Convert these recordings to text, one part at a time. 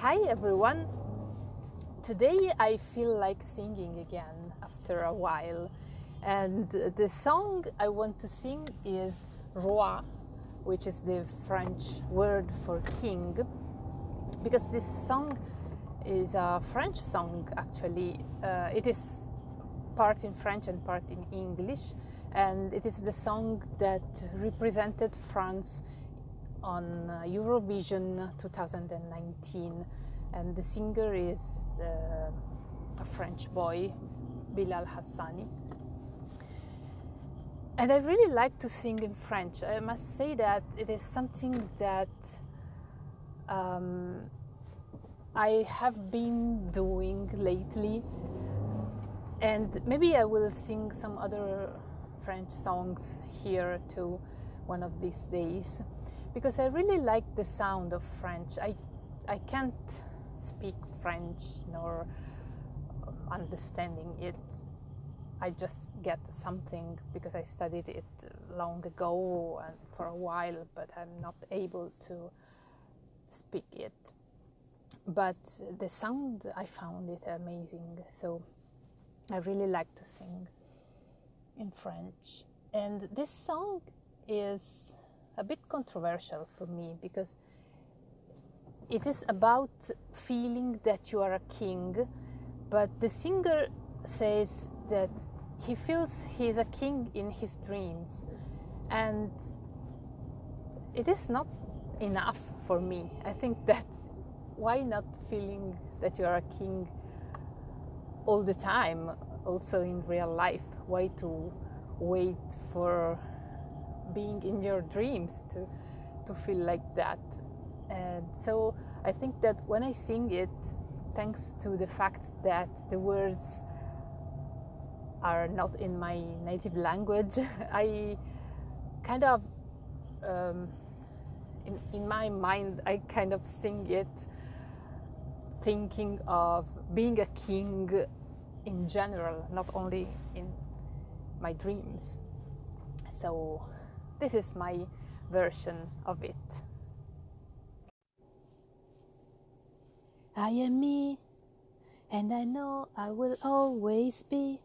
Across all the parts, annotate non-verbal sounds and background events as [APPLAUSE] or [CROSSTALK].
Hi everyone. Today I feel like singing again after a while, and the song I want to sing is Roi, which is the French word for king, because this song is a French song actually. Uh, it is part in French and part in English, and it is the song that represented France on uh, Eurovision 2019, and the singer is uh, a French boy, Bilal Hassani. And I really like to sing in French. I must say that it is something that um, I have been doing lately, and maybe I will sing some other French songs here too one of these days because I really like the sound of French. I, I can't speak French nor um, understanding it. I just get something because I studied it long ago and for a while, but I'm not able to speak it. But the sound, I found it amazing. So I really like to sing in French. And this song is a bit controversial for me because it is about feeling that you are a king, but the singer says that he feels he is a king in his dreams, and it is not enough for me. I think that [LAUGHS] why not feeling that you are a king all the time, also in real life? Why to wait for being in your dreams to to feel like that. And so i think that when i sing it thanks to the fact that the words are not in my native language [LAUGHS] i kind of um, in, in my mind i kind of sing it thinking of being a king in general not only in my dreams. So this is my version of it. I am me, and I know I will always be.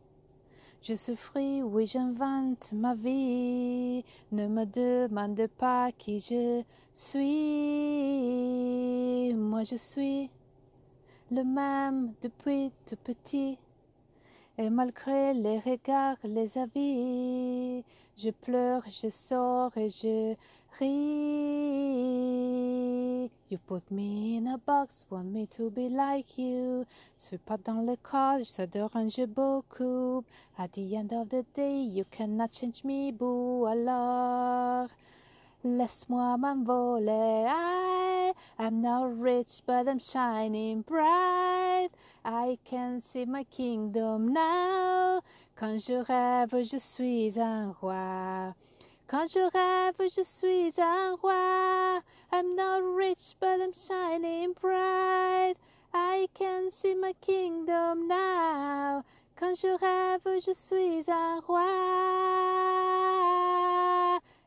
Je souffris, oui, j'invente ma vie. Ne me demande pas qui je suis. Moi, je suis le même depuis tout petit. Et malgré les regards, les avis, je pleure, je sors et je ris. You put me in a box, want me to be like you. Suis pas dans le cadre, ça dérange beaucoup. At the end of the day, you cannot change me, boo. Alors, laisse-moi m'envoler. I am not rich, but I'm shining bright. I can see my kingdom now. Quand je rêve, je suis un roi. Quand je rêve, je suis un roi. I'm not rich, but I'm shining bright. I can see my kingdom now. Quand je rêve, je suis un roi.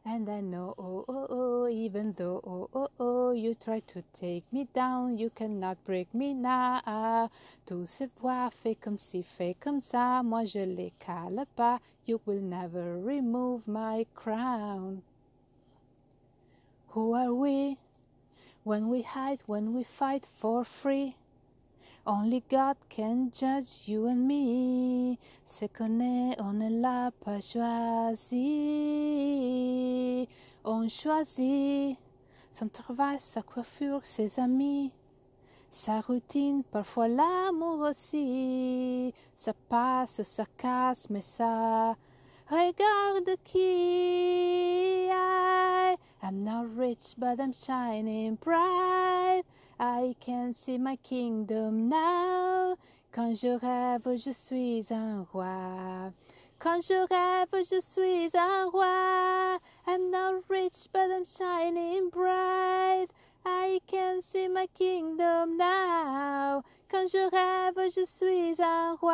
And I know, oh, oh, oh, even though, oh, oh, oh, you try to take me down, you cannot break me now. Tout se voit, fait comme si, fait comme ça, moi je les cale pas. You will never remove my crown. Who are we? When we hide, when we fight for free. Only God can judge you and me. Qu'on est, on ne l'a pas choisi. On choisit son travail, sa coiffure, ses amis, sa routine, parfois l'amour aussi. Ça passe, ça casse, mais ça regarde qui. I, I'm not rich, but I'm shining bright. I can see my kingdom now. Quand je rêve, je suis un roi. Quand je rêve, je suis un roi. I'm not rich, but I'm shining bright. My kingdom now. Quand je rêve, je suis un roi.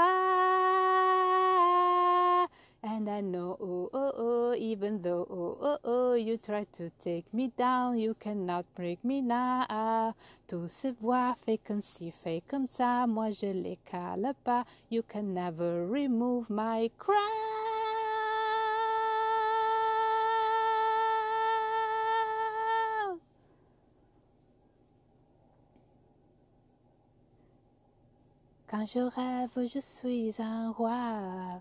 And I know, oh, oh, oh, even though, oh, oh, oh, you try to take me down, you cannot break me now. Tout se voit, fait comme si, fait comme ça, moi je les cale pas. You can never remove my crown. Quand je rêve, je suis un roi.